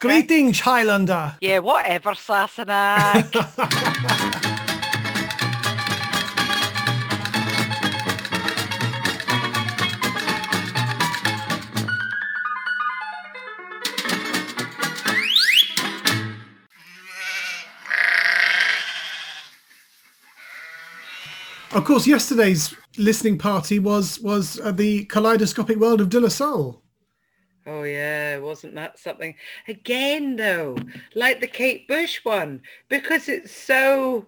Greetings, Highlander. Yeah, whatever, Sassenach. Of course, yesterday's listening party was was uh, the kaleidoscopic world of De La Soul. Oh yeah, wasn't that something? Again though, like the Kate Bush one, because it's so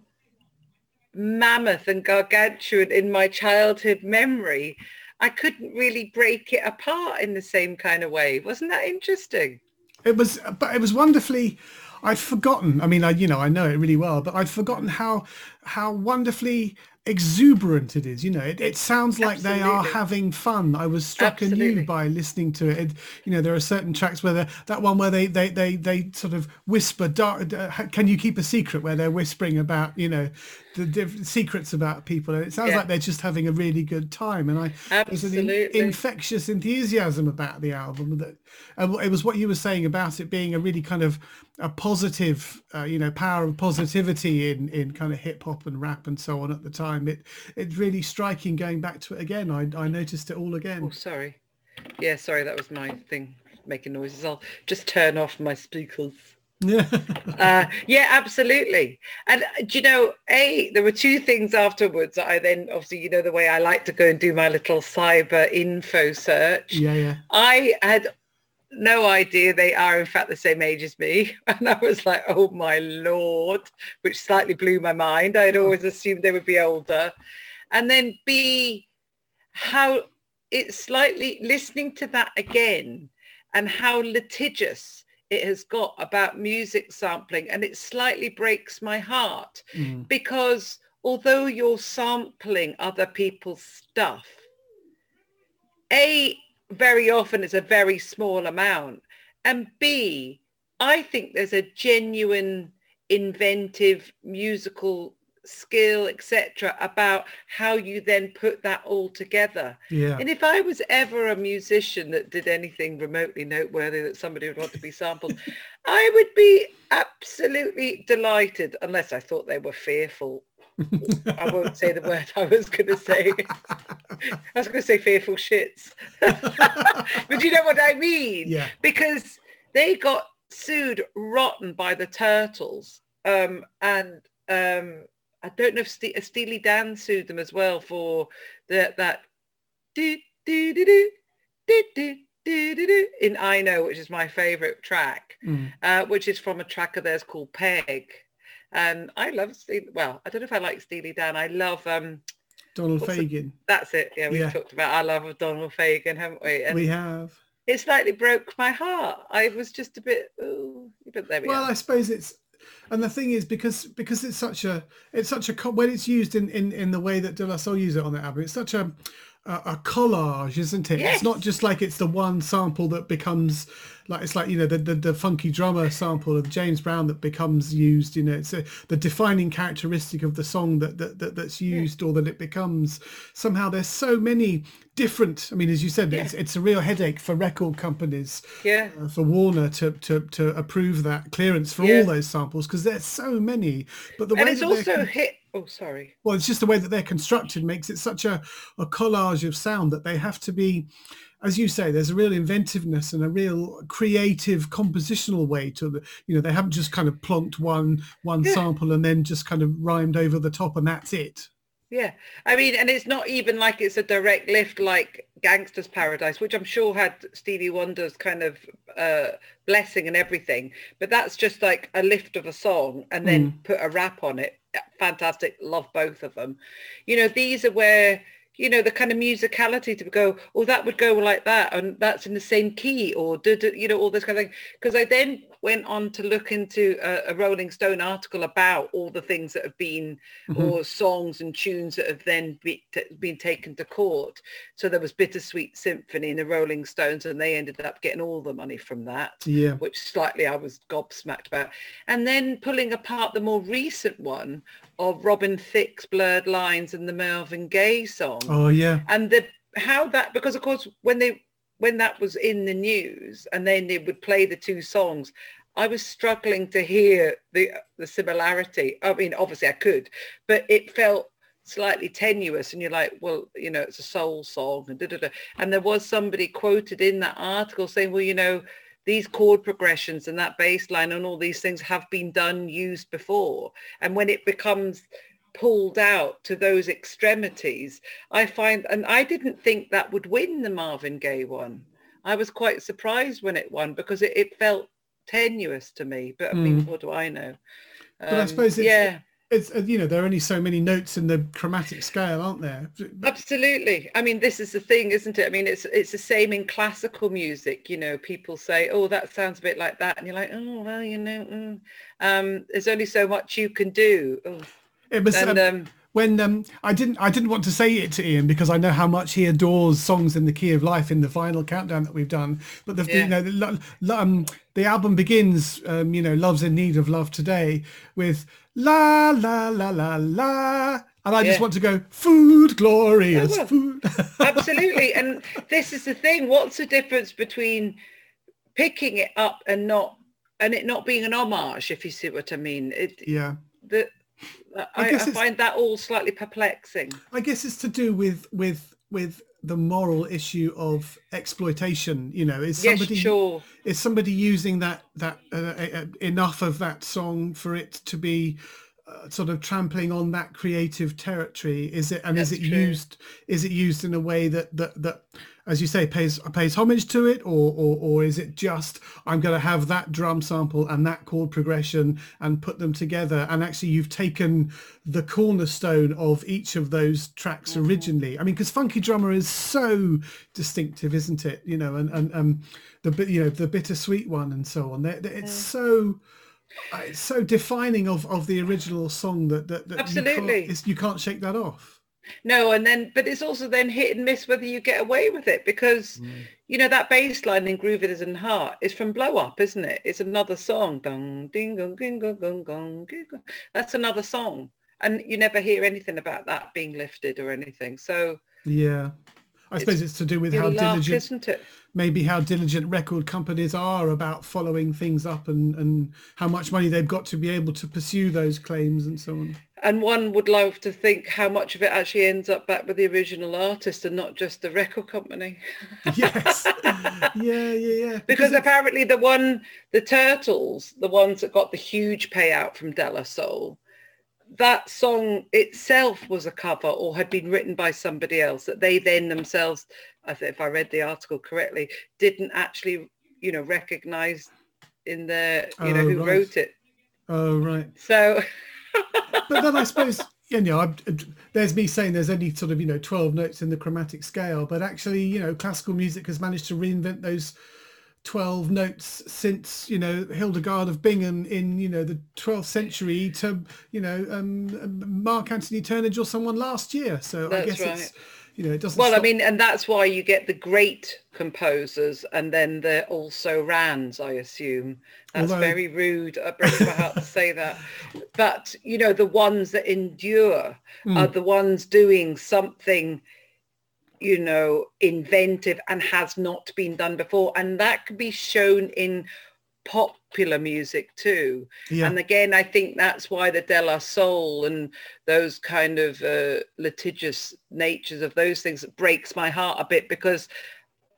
mammoth and gargantuan in my childhood memory, I couldn't really break it apart in the same kind of way. Wasn't that interesting? It was, but it was wonderfully. I'd forgotten. I mean, I you know I know it really well, but I'd forgotten how how wonderfully exuberant it is. You know, it, it sounds like they are having fun. I was struck anew by listening to it. it. You know, there are certain tracks where that one where they they they they sort of whisper. Dark, uh, can you keep a secret? Where they're whispering about you know the diff- secrets about people, and it sounds Yeah. like they're just having a really good time. And I there's an in- Absolutely. infectious enthusiasm about the album that and it was what you were saying about it being a really kind of a positive uh, you know power of positivity in in kind of hip hop and rap and so on at the time it it's really striking going back to it again i i noticed it all again. Oh, sorry. Yeah, sorry, that was my thing making noises. I'll just turn off my speakers. Yeah Uh, yeah, absolutely. And uh, do you know, A, there were two things afterwards I then, obviously, you know, the way I like to go and do my little cyber info search. yeah yeah I had no idea they are in fact the same age as me. And I was like, oh my Lord, which slightly blew my mind. I'd always assumed they would be older. And then B, how it's slightly listening to that again and how litigious it has got about music sampling and it slightly breaks my heart Mm. because although you're sampling other people's stuff, A, very often it's a very small amount. And B, I think there's a genuine inventive musical skill, etc., about how you then put that all together. yeah And if I was ever a musician that did anything remotely noteworthy that somebody would want to be sampled, I would be absolutely delighted, unless I thought they were fearful. I won't say the word I was going to say. I was going to say fearful shits. but you know what I mean? yeah Because they got sued rotten by the Turtles. Um, and um, I don't know if St- Steely Dan sued them as well for the, that do do do do do do in I Know, which is my favorite track, mm. uh, which is from a track of theirs called Peg. And I love Steely, well, I don't know if I like Steely Dan. I love um, Donald Fagen. The, that's it. Yeah, we've yeah. talked about our love of Donald Fagen, haven't we? And we have. It slightly broke my heart. I was just a bit, ooh, but there we well, are. I suppose it's and the thing is because because it's such a it's such a when it's used in in in the way that De La Soul use it on the album it's such a a, a collage isn't it it's not just like it's the one sample that becomes like it's like you know the, the the funky drummer sample of James Brown that becomes used you know it's a, the defining characteristic of the song that, that, that that's used or that it becomes somehow there's so many different i mean as you said it's, it's a real headache for record companies Yeah. uh, for Warner to, to to approve that clearance for Yeah. all those samples because there's so many. But the And way it's also con- hit, oh, sorry. well, it's just the way that they're constructed makes it such a, a collage of sound that they have to be, as you say, there's a real inventiveness and a real creative compositional way to the. You know, they haven't just kind of plonked one one Yeah. sample and then just kind of rhymed over the top and that's it. Yeah. I mean, and it's not even like it's a direct lift like Gangsta's Paradise, which I'm sure had Stevie Wonder's kind of uh, blessing and everything. But that's just like a lift of a song and then put a rap on it. Fantastic. Love both of them. You know, these are where, you know, the kind of musicality to go, oh, that would go like that. And that's in the same key or, do, do, you know, all this kind of thing. Because I then went on to look into a, a Rolling Stone article about all the things that have been mm-hmm. or songs and tunes that have then be, t- been taken to court. So there was Bittersweet Symphony in the Rolling Stones and they ended up getting all the money from that, Yeah. which slightly I was gobsmacked about. And then pulling apart the more recent one of Robin Thicke's Blurred Lines and the Marvin Gaye song Oh yeah. and the how that because of course when they when that was in the news and then they would play the two songs I was struggling to hear the the similarity. I mean, obviously I could, but it felt slightly tenuous and you're like well you know it's a soul song and da, da, da. and there was somebody quoted in that article saying well you know these chord progressions and that bass line and all these things have been done used before and when it becomes pulled out to those extremities i find and i didn't think that would win the marvin gaye one i was quite surprised when it won because it, it felt tenuous to me but i mean Mm. what do i know um, But I suppose it's, yeah it's uh, you know there are only so many notes in the chromatic scale, aren't there? Absolutely. I mean, this is the thing, isn't it? I mean, it's it's the same in classical music. You know, people say, "Oh, that sounds a bit like that," and you're like, "Oh, well, you know, mm. um, there's only so much you can do." Oh. It was And um, um, when um, I didn't I didn't want to say it to Ian because I know how much he adores songs in the key of life in the final countdown that we've done. But the Yeah. you know the, um, the album begins um, you know love's in need of love today with la la la la la, and I just want to go food glorious well. food. absolutely. and this is the thing. What's the difference between picking it up and not and it not being an homage, if you see what I mean? It yeah. the I, I, it's- find that all slightly perplexing. I guess it's to do with with with the moral issue of exploitation. You know, is Yes, somebody sure. is somebody using that that uh, uh, enough of that song for it to be uh, sort of trampling on that creative territory? Is it and is it true. used is it used in a way that that that as you say pays pays homage to it or or, or is it just I'm going to have that drum sample and that chord progression and put them together and actually you've taken the cornerstone of each of those tracks Mm-hmm. originally? I mean because Funky Drummer is so distinctive isn't it? You know and and um the bit you know the bittersweet one and so on. They're- they're- it's so uh, it's so defining of of the original song that that, that you Absolutely. can't, you can't shake that off No, and then, but it's also then hit and miss whether you get away with it because, Mm. you know, that bass line in Groove It Is in Heart is from Blow Up, isn't it? It's another song. Dong, ding, gong, ging, gong, gong, gong. That's another song. And you never hear anything about that being lifted or anything. So yeah I suppose it's to do with how diligent isn't it? maybe how diligent record companies are about following things up and and how much money they've got to be able to pursue those claims and so on And one would love to think how much of it actually ends up back with the original artist and not just the record company. yes yeah yeah yeah because apparently the one the turtles the ones that got the huge payout from De La Soul that song itself was a cover or had been written by somebody else that they then themselves if i read the article correctly didn't actually you know recognize in their you know Oh, who right. wrote it oh right so but then I suppose you know I'm, there's me saying there's only sort of you know 12 notes in the chromatic scale, but actually you know classical music has managed to reinvent those 12 notes since you know Hildegard of Bingen in you know the 12th century to you know um, Mark-Anthony Turnage or someone last year. So I That's guess it's right. You know it doesn't. well i mean and that's why you get the great composers and then the also rans i assume that's Although- very rude it breaks my heart to say that but you know the ones that endure Hmm. are the ones doing something you know inventive and has not been done before and that can be shown in popular music too yeah. and again, I think that's why the De La Soul and those kind of uh, litigious natures of those things breaks my heart a bit because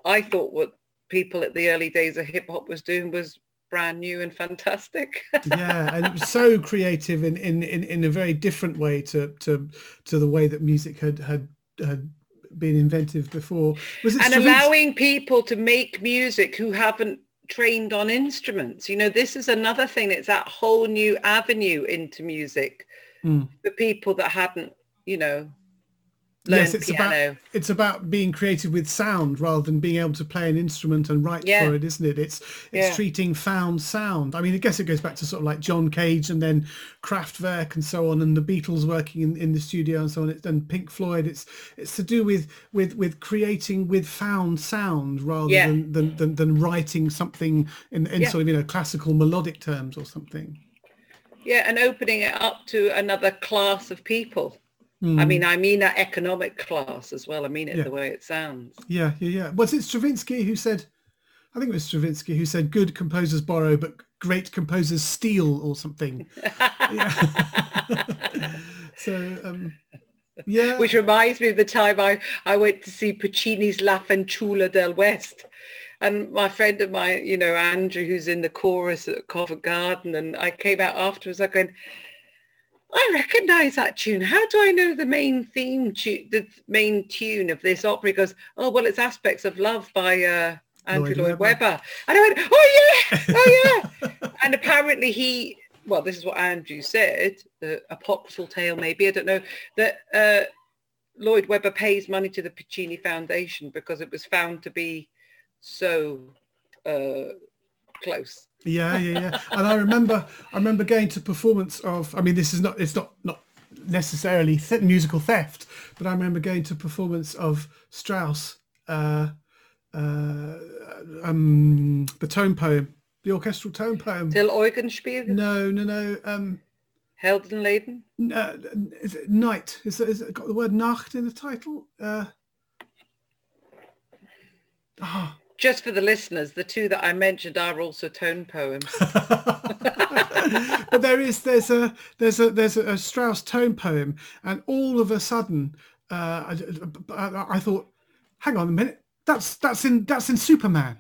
I thought what people at the early days of hip hop was doing was brand new and fantastic. yeah and it was so creative in, in in in a very different way to to to the way that music had had had been inventive before was it and allowing people to make music who haven't trained on instruments. You know, this is another thing. It's that whole new avenue into music Mm. for people that hadn't, you know, learned yes it's piano. about it's about being creative with sound rather than being able to play an instrument and write Yeah. for it isn't it it's it's Yeah. treating found sound i mean i guess it goes back to sort of like john cage and then kraftwerk and so on and the beatles working in, in the studio and so on it's and pink floyd it's it's to do with with with creating with found sound rather Yeah. than, than than than writing something in in sort of you know classical melodic terms or something Yeah, and opening it up to another class of people. I mean, I mean that economic class as well. I mean it Hmm. Yeah. the way it sounds. yeah yeah yeah was it stravinsky who said I think it was Stravinsky who said, "Good composers borrow, but great composers steal," or something. so, um, yeah. Which reminds me of the time I, I went to see Puccini's La Fanciulla del West. And my friend of mine, you know, Andrew, who's in the chorus at Covent Garden, and I came out afterwards, I going, I recognise that tune. How do I know the main theme tune, the main tune of this opera? He goes, oh, well, it's Aspects of Love by uh, Andrew Lloyd, Lloyd Webber. Webber. And I went, oh, yeah, oh, yeah. and apparently he, well, this is what Andrew said, the apocryphal tale maybe, I don't know, that uh, Lloyd Webber pays money to the Puccini Foundation because it was found to be so uh, close. Yeah, yeah, yeah. and I remember, I remember going to performance of. I mean, this is not. It's not not necessarily th- musical theft, but I remember going to performance of Strauss, uh, uh, um, the tone poem, the orchestral tone poem. Till Eulenspiegel. No, no, no. Um, Heldenleben. Uh, is it night? Is it, is it got the word Nacht in the title? Uh, oh just for the listeners, the two that I mentioned are also tone poems. but there is there's a there's a there's a, Strauss tone poem, and all of a sudden, uh, I, I, thought, hang on a minute, that's that's in that's in Superman.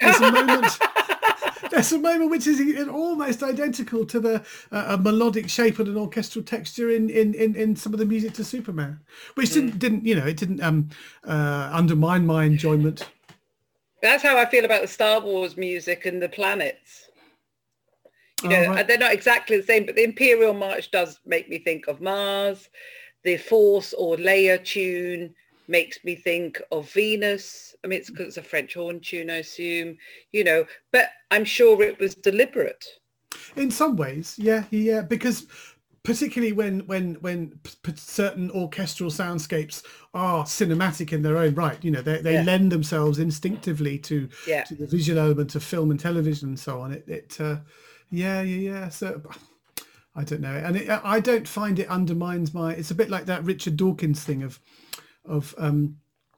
There's a moment. there's a moment which is almost identical to the uh, a melodic shape and an orchestral texture in, in, in, in some of the music to Superman, which didn't mm. didn't you know it didn't um, uh, undermine my enjoyment that's how I feel about the Star Wars music and the planets. You know, oh, right. they're not exactly the same, but the Imperial March does make me think of Mars. The Force or Leia tune makes me think of Venus. I mean, it's because it's a French horn tune, I assume, you know, but I'm sure it was deliberate. In some ways, yeah, yeah, uh, because particularly when when when p- certain orchestral soundscapes are cinematic in their own right you know they, they yeah. lend themselves instinctively to yeah. to the visual element of film and television and so on it it uh, yeah yeah yeah so i don't know and it, i don't find it undermines my it's a bit like that richard dawkins thing of of um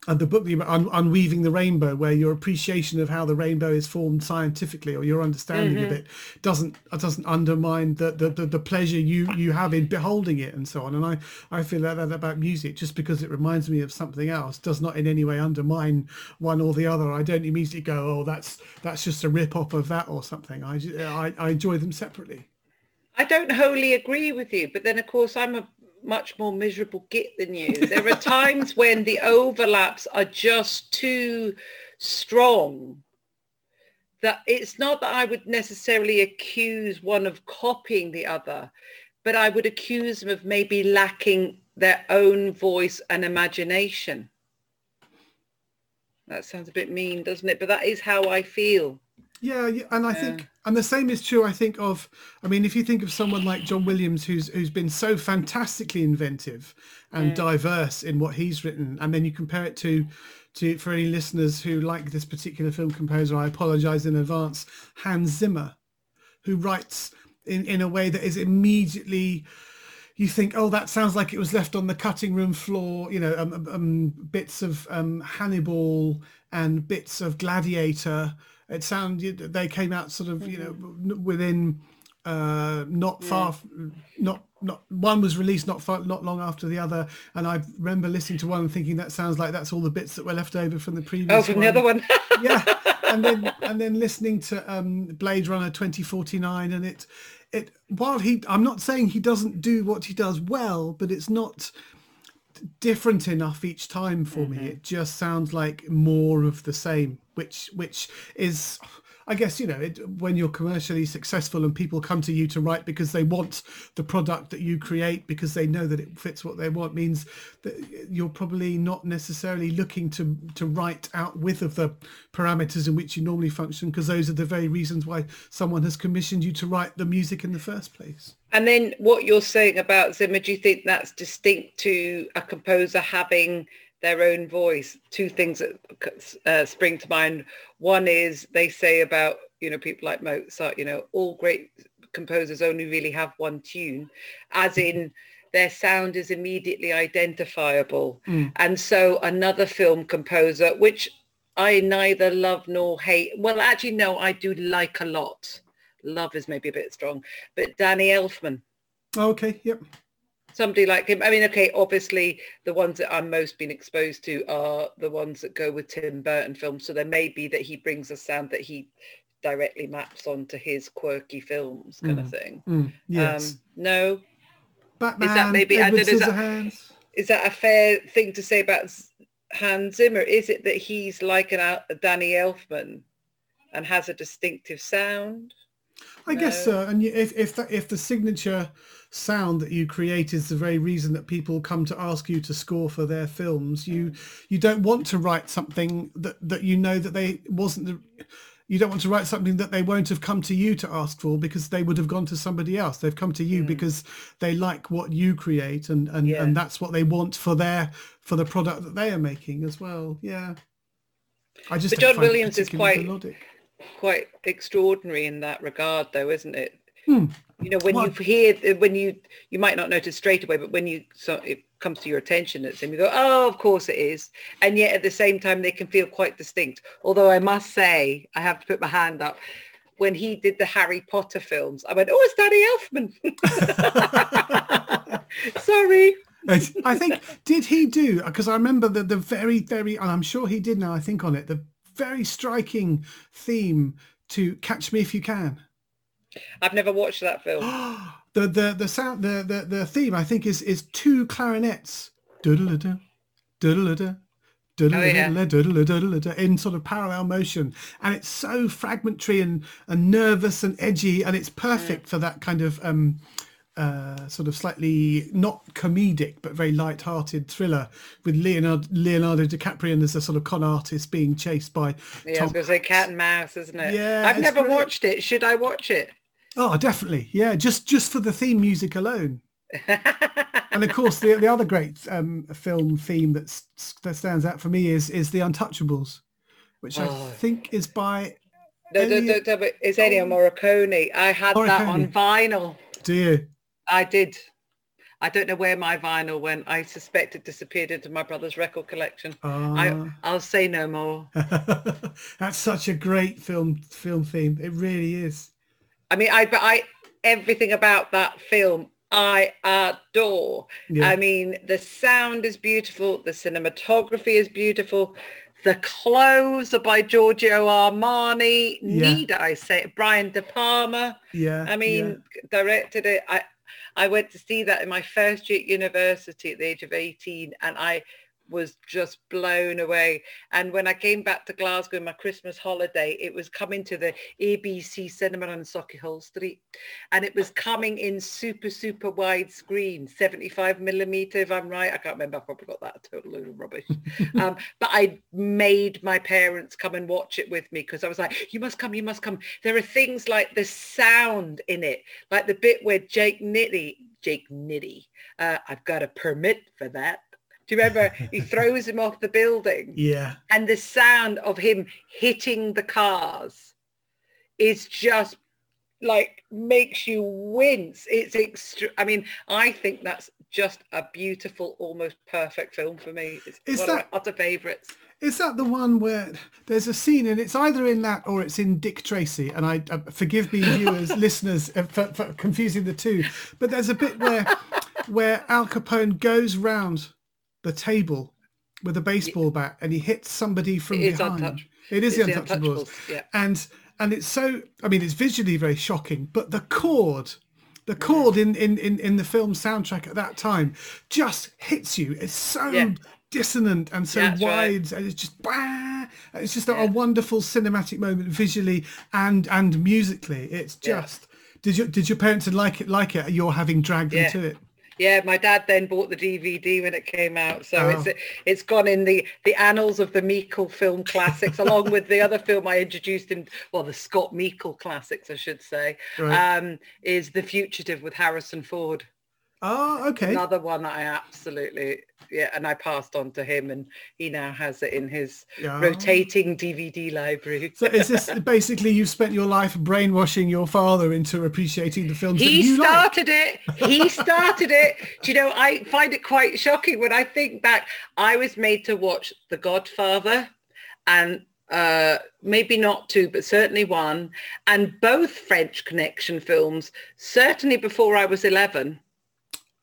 and the book Un- unweaving the rainbow where your appreciation of how the rainbow is formed scientifically or your understanding mm-hmm. of it doesn't doesn't undermine the, the, the the pleasure you you have in beholding it and so on. And i i feel like that about music just because it reminds me of something else does not in any way undermine one or the other. I don't immediately go oh that's that's just a rip off of that or something. I i, I enjoy them separately. I don't wholly agree with you, but then of course I'm a much more miserable git than you. There are times when the overlaps are just too strong that it's not that I would necessarily accuse one of copying the other, but I would accuse them of maybe lacking their own voice and imagination. That sounds a bit mean, doesn't it? But that is how I feel. Yeah, yeah, and I think, and the same is true. I think of, I mean, if you think of someone like John Williams, who's who's been so fantastically inventive and yeah. diverse in what he's written, and then you compare it to, to for any listeners who like this particular film composer, I apologize in advance, Hans Zimmer, who writes in in a way that is immediately you think, oh, that sounds like it was left on the cutting room floor. You know, um, um, um bits of um, Hannibal and bits of Gladiator it sounded they came out sort of you know mm-hmm. within uh, not far not not one was released not far not long after the other and i remember listening to one and thinking that sounds like that's all the bits that were left over from the previous oh from one. the other one yeah and then and then listening to um, blade runner 2049 and it it while he i'm not saying he doesn't do what he does well but it's not different enough each time for mm-hmm. me it just sounds like more of the same which which is I guess you know it, when you're commercially successful and people come to you to write because they want the product that you create because they know that it fits what they want means that you're probably not necessarily looking to to write out with of the parameters in which you normally function because those are the very reasons why someone has commissioned you to write the music in the first place. And then what you're saying about Zimmer, do you think that's distinct to a composer having their own voice. Two things that uh, spring to mind. One is they say about, you know, people like Mozart, you know, all great composers only really have one tune, as in their sound is immediately identifiable. Mm. And so another film composer, which I neither love nor hate. Well, actually, no, I do like a lot. Love is maybe a bit strong, but Danny Elfman. Okay, yep. Somebody like him. I mean, okay, obviously the ones that I'm most been exposed to are the ones that go with Tim Burton films. So there may be that he brings a sound that he directly maps onto his quirky films kind of thing. Mm, yes. Um, no, Batman, is that maybe- I don't is that- that a fair thing to say about Hans Zimmer? Is it that he's like an a Danny Elfman and has a distinctive sound? I guess so. Uh, and if if the, if the signature sound that you create is the very reason that people come to ask you to score for their films, you mm. you don't want to write something that that you know that they wasn't the. You don't want to write something that they won't have come to you to ask for because they would have gone to somebody else. They've come to you mm. because they like what you create and and, Yeah. and that's what they want for their for the product that they are making as well. Yeah. I just But John Williams is quite- melodic. Quite extraordinary in that regard, though, isn't it? Hmm. You know, when Well- you hear, when you, you might not notice straight away, but when you, so it comes to your attention, it's him, you go, oh, of course it is. And yet at the same time, they can feel quite distinct. Although I must say, I have to put my hand up. When he did the Harry Potter films, I went, oh, it's Danny Elfman. Sorry. I I think did he do because I remember the the very very and I'm sure he did now I think on it the very striking theme to Catch Me If You Can. I've never watched that film. the the the sound the the, the theme I think is is two clarinets doodle-a-doo, doodle-a-doo, in sort of parallel motion and it's so fragmentary and, and nervous and edgy and it's perfect for that kind of um uh, sort of slightly not comedic but very light-hearted thriller with Leonardo, Leonardo DiCaprio as a sort of con artist being chased by Yeah, I Tom was going to say cat and mouse, isn't it? Yeah, I've never great. watched it. Should I watch it? Oh, definitely. Yeah, just just for the theme music alone. and of course, the the other great um, film theme that's that stands out for me is is the Untouchables, which I Oh. think is by. No, no, no, Ennio- no, but it's Ennio Morricone. I had that on vinyl. Do you? I did. I don't know where my vinyl went. I suspect it disappeared into my brother's record collection. I, Ah. I'll say no more. that's such a great film film theme. It really is. I mean, I, but I, everything about that film, I adore. Yeah. I mean, the sound is beautiful. The cinematography is beautiful. The clothes are by Giorgio Armani. Yeah. Need I say it? Brian De Palma? Yeah. I mean, directed it. I I went to see that in my first year at university at the age of 18 and I was just blown away. And when I came back to Glasgow in my Christmas holiday, it was coming to the ABC cinema on Sauchiehall Street. And it was coming in super, super wide screen, 75 millimeter, if I'm right. I can't remember. I probably got that a total load of rubbish. um, but I made my parents come and watch it with me because I was like, you must come, you must come. There are things like the sound in it, like the bit where Jake Nitti, Jake Nitti, uh, I've got a permit for that. Do you remember he throws him off the building Yeah. and the sound of him hitting the cars is just like makes you wince. It's extra. I mean, I think that's just a beautiful, almost perfect film for me. It's Is one of that- my utter favourites. Is that the one where there's a scene and it's either in that or it's in Dick Tracy? And I uh, forgive me, viewers, listeners, uh, for, for confusing the two. But there's a bit where where Al Capone goes round the table with a baseball bat and he hits somebody from It is behind. Untouch- It is it's the Untouchables. Untouchables, yeah. And and it's so I mean it's visually very shocking, but the chord the chord in, in, in, in the film soundtrack at that time just hits you. It's so Yeah. dissonant and so right. wide and it's just bah! it's just a, a wonderful cinematic moment visually and and musically. It's Yeah. just did your did your parents like it like it? You're having dragged Yeah. them to it. Yeah, my dad then bought the DVD when it came out, so Oh. it's it's gone in the the annals of the Meikle film classics, along with the other film I introduced him, well, the Scott Meikle classics, I should say, Right. um, is The Fugitive with Harrison Ford. Oh, okay. Another one that I absolutely, yeah, and I passed on to him, and he now has it in his Yeah. rotating DVD library. So is this basically you've spent your life brainwashing your father into appreciating the films that He you like? started it. He started it. Do you know, I find it quite shocking when I think back. I was made to watch The Godfather and uh, maybe not two, but certainly one, and both French Connection films, certainly before I was 11.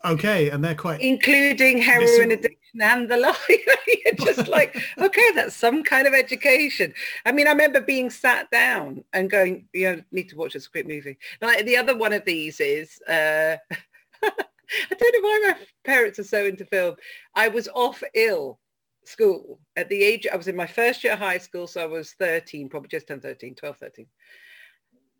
Okay, and they're quite... Including Heroin Addiction and the lie. You're just like, okay, that's some kind of education. I mean, I remember being sat down and going, you know, need to watch this script movie. Like the other one of these is, uh, I don't know why my parents are so into film. I was off ill school at the age, I was in my first year of high school, so I was 13, probably just turned 13, 12, 13.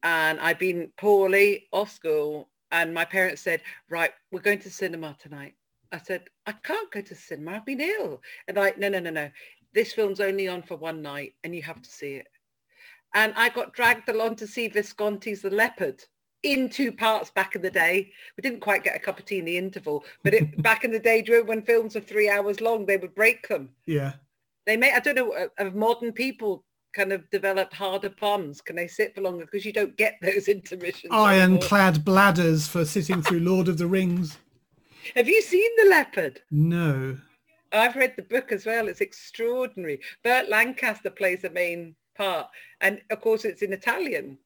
And I'd been poorly off school and my parents said, right, we're going to cinema tonight. I said, I can't go to cinema. I've been ill. And like, no, no, no, no. This film's only on for one night and you have to see it. And I got dragged along to see Visconti's The Leopard in two parts back in the day. We didn't quite get a cup of tea in the interval, but it, back in the day, when films were three hours long, they would break them. Yeah. They may, I don't know, uh, of modern people kind of developed harder palms? Can they sit for longer? Because you don't get those intermissions. Ironclad bladders for sitting through Lord of the Rings. Have you seen The Leopard? No. I've read the book as well. It's extraordinary. Burt Lancaster plays the main part. And of course, it's in Italian.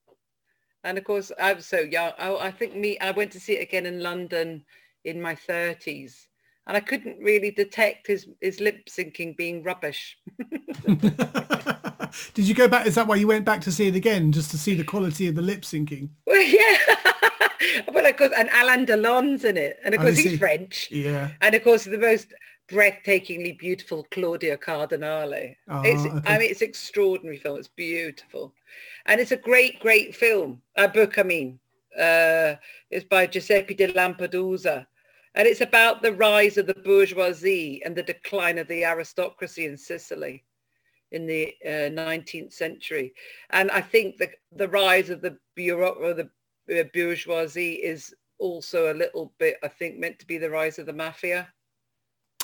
And of course, I was so young. I, I think me, I went to see it again in London in my 30s. And I couldn't really detect his, his lip syncing being rubbish. Did you go back? Is that why you went back to see it again, just to see the quality of the lip syncing? Well, yeah. well, of course, and Alain Delon's in it, and of course he's French. Yeah. And of course, the most breathtakingly beautiful Claudia Cardinale. Oh, it's, okay. I mean, it's extraordinary film. It's beautiful, and it's a great, great film. A book, I mean, uh, it's by Giuseppe di Lampedusa. And it's about the rise of the bourgeoisie and the decline of the aristocracy in Sicily in the uh, 19th century. And I think the, the rise of the bureau or the uh, bourgeoisie is also a little bit, I think, meant to be the rise of the mafia.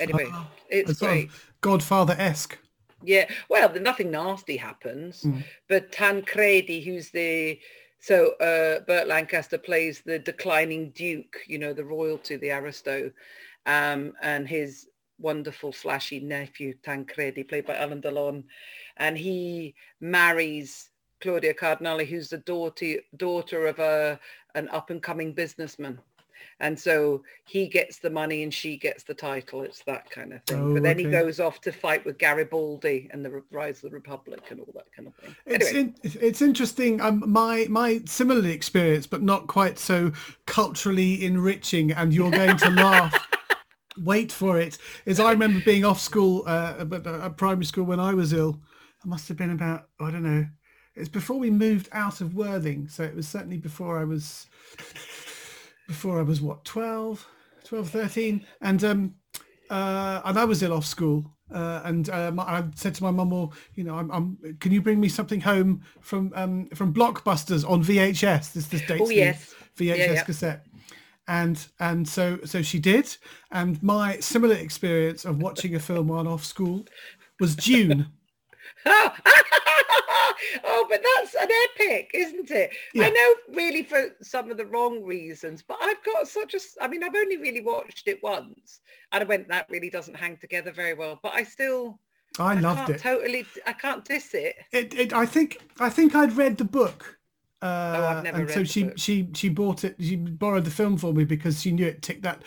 Anyway, oh, it's great. Godfather-esque. Yeah, well, nothing nasty happens, mm. but Tancredi, who's the so uh, Burt Lancaster plays the declining duke, you know, the royalty, the aristo, um, and his wonderful flashy nephew Tancredi, played by Alain Delon, and he marries Claudia Cardinale, who's the daughter daughter of a an up and coming businessman. And so he gets the money and she gets the title. It's that kind of thing. Oh, but then okay. he goes off to fight with Garibaldi and the rise of the Republic and all that kind of thing. Anyway. It's, in, it's interesting. Um, my my similar experience, but not quite so culturally enriching. And you're going to laugh. Wait for it. Is I remember being off school, uh, at primary school when I was ill. I must have been about I don't know it's before we moved out of Worthing, so it was certainly before I was before I was what 12, 12, 13, and um, uh, and I was ill off school. Uh, and uh, I said to my mum, "Well, you know, I'm, I'm, can you bring me something home from um, from Blockbusters on VHS? This this dates oh, yes. VHS yeah, yeah. cassette." And and so so she did. And my similar experience of watching a film while off school was Dune. oh, but that's an epic, isn't it? Yeah. I know really for some of the wrong reasons, but I've got such a, I mean, I've only really watched it once and I went, that really doesn't hang together very well, but I still, I, I loved it. Totally, I can't diss it. It, it. I think, I think I'd read the book uh, oh, and so she she she bought it. She borrowed the film for me because she knew it ticked that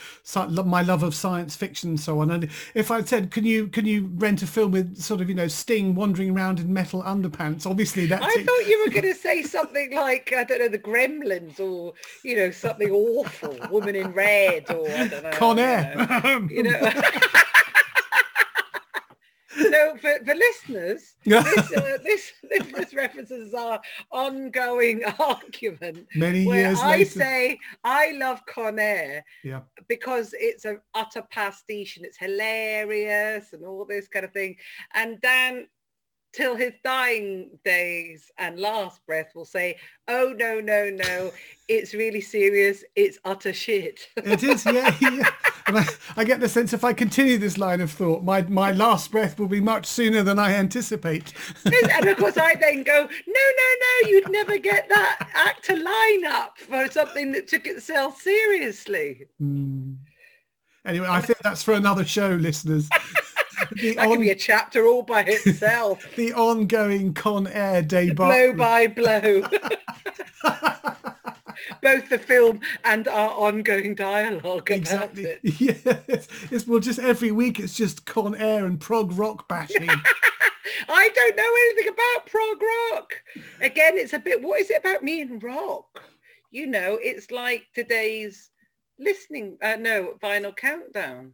my love of science fiction and so on. And if I'd said, "Can you can you rent a film with sort of you know Sting wandering around in metal underpants?" Obviously, that. I thought you were going to say something like I don't know the Gremlins or you know something awful, Woman in Red or I don't know. Con Air. You know. You know so for, for listeners, this, uh, this, this, references our ongoing argument. Many years I later. say I love Con Air yeah. because it's an utter pastiche and it's hilarious and all this kind of thing. And Dan till his dying days and last breath will say, oh, no, no, no, it's really serious. It's utter shit. it is, yeah. yeah. And I, I, get the sense if I continue this line of thought, my, my last breath will be much sooner than I anticipate. and of course I then go, no, no, no, you'd never get that actor lineup for something that took itself seriously. Mm. Anyway, I think that's for another show, listeners. that on, could be a chapter all by itself. the ongoing Con Air debacle. Blow by blow. Both the film and our ongoing dialogue exactly. about it. Yes. It's, well, just every week it's just Con Air and prog rock bashing. I don't know anything about prog rock. Again, it's a bit, what is it about me and rock? You know, it's like today's listening, uh, no, vinyl countdown.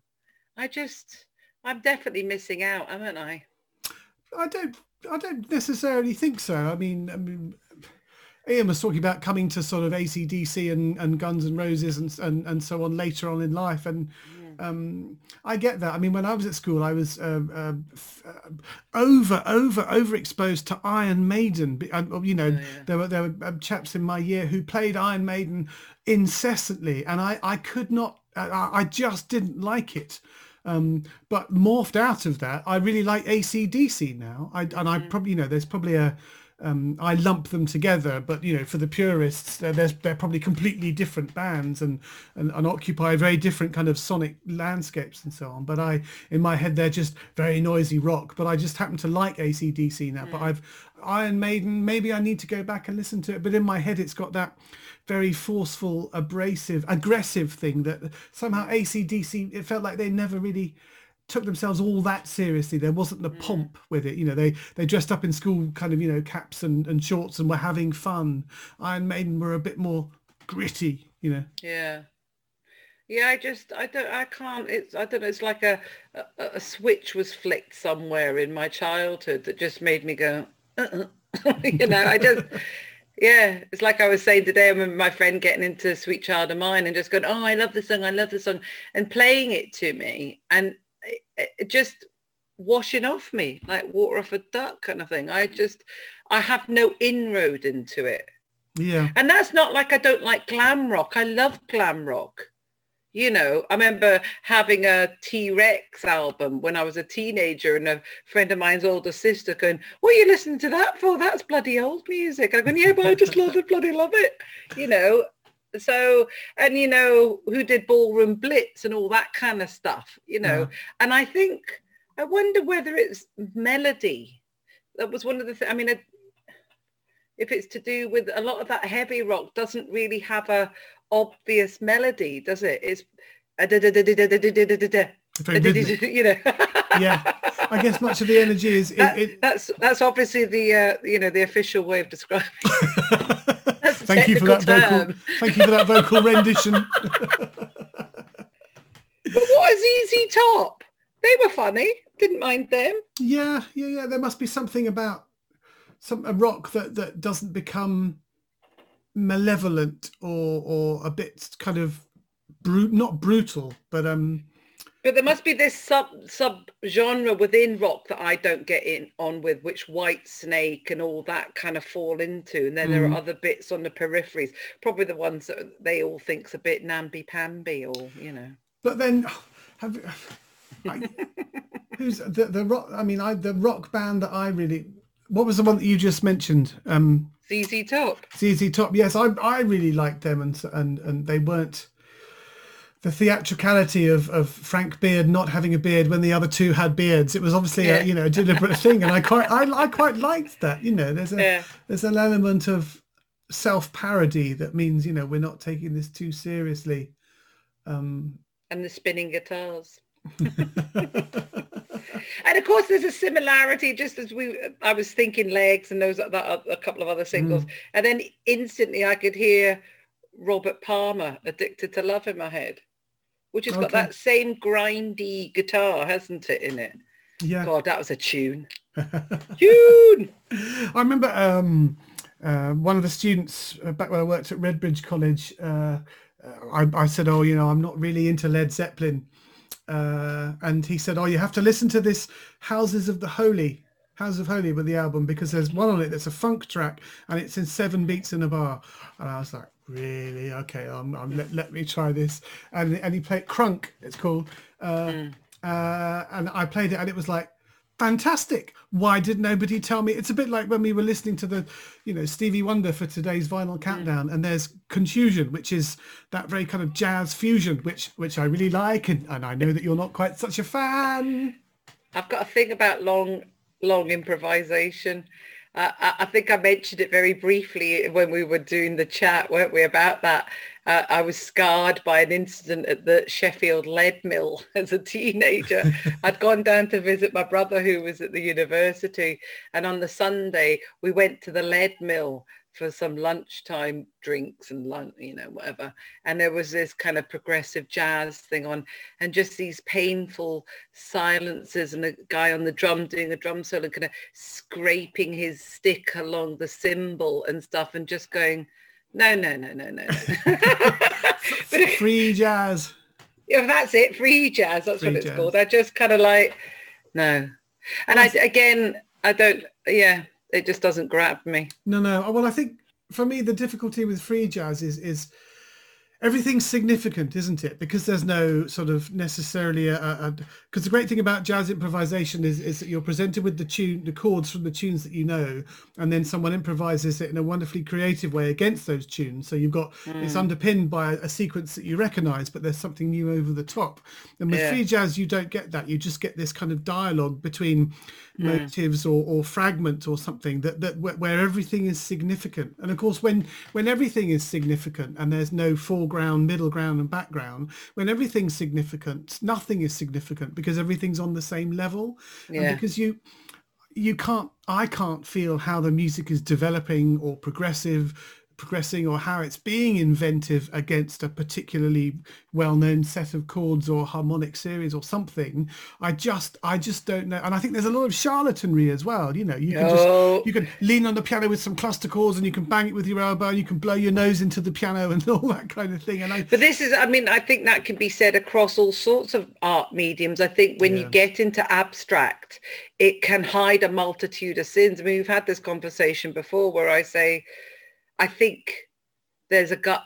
I just, I'm definitely missing out, haven't I? I don't, I don't necessarily think so. I mean, I mean, Ian was talking about coming to sort of ACDC and, and Guns and Roses and, and and so on later on in life, and um, I get that. I mean, when I was at school, I was uh, uh, uh over, over, overexposed to Iron Maiden. You know, oh, yeah. there were there were um, chaps in my year who played Iron Maiden incessantly, and I I could not. I, I just didn't like it. Um, but morphed out of that, I really like ACDC now. I, and I probably, you know, there's probably a um, I lump them together, but you know, for the purists, they're, they're, probably completely different bands and, and, and occupy very different kind of sonic landscapes and so on. But I, in my head, they're just very noisy rock. But I just happen to like ACDC now. Mm. But I've Iron Maiden. Maybe I need to go back and listen to it. But in my head, it's got that very forceful, abrasive, aggressive thing that somehow ACDC. It felt like they never really took themselves all that seriously. There wasn't the mm. pomp with it. You know, they they dressed up in school kind of, you know, caps and, and shorts and were having fun. Iron Maiden were a bit more gritty, you know. Yeah. Yeah, I just I don't I can't it's I don't know it's like a a, a switch was flicked somewhere in my childhood that just made me go uh-uh. you know, I just yeah, it's like I was saying today. I remember my friend getting into "Sweet Child of Mine" and just going, "Oh, I love the song, I love the song," and playing it to me, and it just washing off me like water off a duck kind of thing. I just, I have no inroad into it. Yeah. And that's not like I don't like glam rock. I love glam rock. You know, I remember having a T-Rex album when I was a teenager and a friend of mine's older sister going, what are you listening to that for? That's bloody old music. I'm going, yeah, but I just love it, bloody love it. You know, so and you know who did ballroom blitz and all that kind of stuff you know? Yeah. and i think i wonder whether it's melody that was one of the th- i mean if it's to do with a lot of that heavy rock doesn't really have a obvious melody does it? It's you know? Yeah. I guess much of the energy is that, it, that's that's obviously the uh, you know the official way of describing thank you for that term. vocal. Thank you for that vocal rendition. but what is ZZ Top? They were funny. Didn't mind them. Yeah, yeah, yeah. There must be something about some a rock that that doesn't become malevolent or or a bit kind of brute, not brutal, but um but there must be this sub sub genre within rock that I don't get in on with, which Whitesnake and all that kind of fall into, and then mm. there are mm. other bits on the peripheries, probably the ones that they all think's a bit namby pamby, or you know. But then, have I, who's the the rock? I mean, I the rock band that I really. What was the one that you just mentioned? Um, ZZ Top. ZZ Top. Yes, I I really liked them, and and and they weren't the theatricality of, of Frank Beard not having a beard when the other two had beards. It was obviously yeah. a you know a deliberate thing, and I quite I, I quite liked that. You know, there's a yeah. there's an element of self parody that means you know we're not taking this too seriously. Um, and the spinning guitars. and of course, there's a similarity. Just as we, I was thinking legs and those that a couple of other singles, mm. and then instantly I could hear Robert Palmer, "Addicted to Love" in my head which has okay. got that same grindy guitar, hasn't it, in it? Yeah. God, that was a tune. tune! I remember um, uh, one of the students uh, back when I worked at Redbridge College, uh, I, I, said, oh, you know, I'm not really into Led Zeppelin. Uh, and he said, oh, you have to listen to this Houses of the Holy, House of Holy with the album because there's one on it that's a funk track and it's in seven beats in a bar. And I was like, really okay um, um, let, let me try this and and he played Crunge it's called uh, mm. uh, and i played it and it was like fantastic why did nobody tell me it's a bit like when we were listening to the you know stevie wonder for today's vinyl mm. countdown mm. and there's confusion which is that very kind of jazz fusion which which i really like and, and i know that you're not quite such a fan I've got a thing about long, long improvisation. Uh, I, I think I mentioned it very briefly when we were doing the chat, weren't we, about that? Uh, I was scarred by an incident at the Sheffield Leadmill as a teenager. I'd gone down to visit my brother who was at the university and on the Sunday we went to the Leadmill for some lunchtime drinks and lunch, you know, whatever. And there was this kind of progressive jazz thing on and just these painful silences and a guy on the drum doing a drum solo kind of scraping his stick along the cymbal and stuff and just going, no, no, no, no, no. free jazz. Yeah, that's it. Free jazz. That's free what it's jazz. called. I just kind of like, no. And I, again, I don't, yeah, it just doesn't grab me. No, no. Oh, well, I think for me, the difficulty with free jazz is, is everything's significant, isn't it? Because there's no sort of necessarily a because the great thing about jazz improvisation is is that you're presented with the tune, the chords from the tunes that you know, and then someone improvises it in a wonderfully creative way against those tunes. So you've got mm. it's underpinned by a sequence that you recognise, but there's something new over the top. And with yeah. free jazz, you don't get that. You just get this kind of dialogue between mm. motives or, or fragments or something that that where everything is significant. And of course, when when everything is significant and there's no full foreground, middle ground and background, when everything's significant, nothing is significant because everything's on the same level. Yeah. And because you you can't I can't feel how the music is developing or progressive progressing or how it's being inventive against a particularly well-known set of chords or harmonic series or something i just i just don't know and i think there's a lot of charlatanry as well you know you can oh. just you can lean on the piano with some cluster chords and you can bang it with your elbow and you can blow your nose into the piano and all that kind of thing and I, but this is i mean i think that can be said across all sorts of art mediums i think when yeah. you get into abstract it can hide a multitude of sins i mean we've had this conversation before where i say I think there's a gut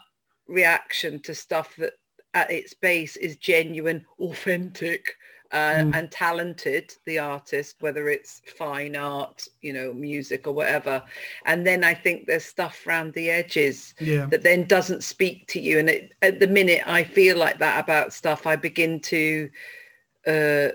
reaction to stuff that at its base is genuine, authentic, uh, mm. and talented, the artist, whether it's fine art, you know, music or whatever. And then I think there's stuff around the edges yeah. that then doesn't speak to you. And it, at the minute I feel like that about stuff, I begin to uh,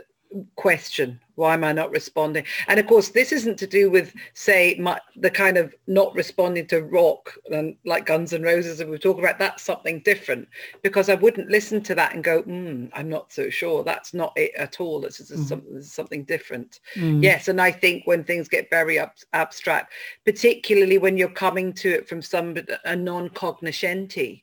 question why am i not responding and of course this isn't to do with say my, the kind of not responding to rock and like guns and roses and we talk about that's something different because i wouldn't listen to that and go mm, i'm not so sure that's not it at all It's is, mm. something, something different mm. yes and i think when things get very ab- abstract particularly when you're coming to it from some a non-cognoscenti,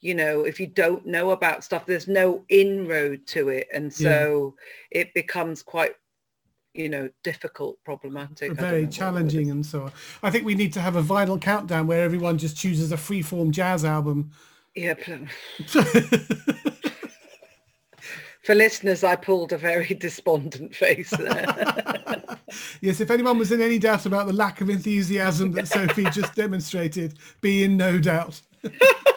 you know if you don't know about stuff there's no inroad to it and so yeah. it becomes quite you know difficult problematic very challenging and so on. I think we need to have a vinyl countdown where everyone just chooses a freeform jazz album. Yeah for listeners i pulled a very despondent face there. Yes if anyone was in any doubt about the lack of enthusiasm that sophie just demonstrated be in no doubt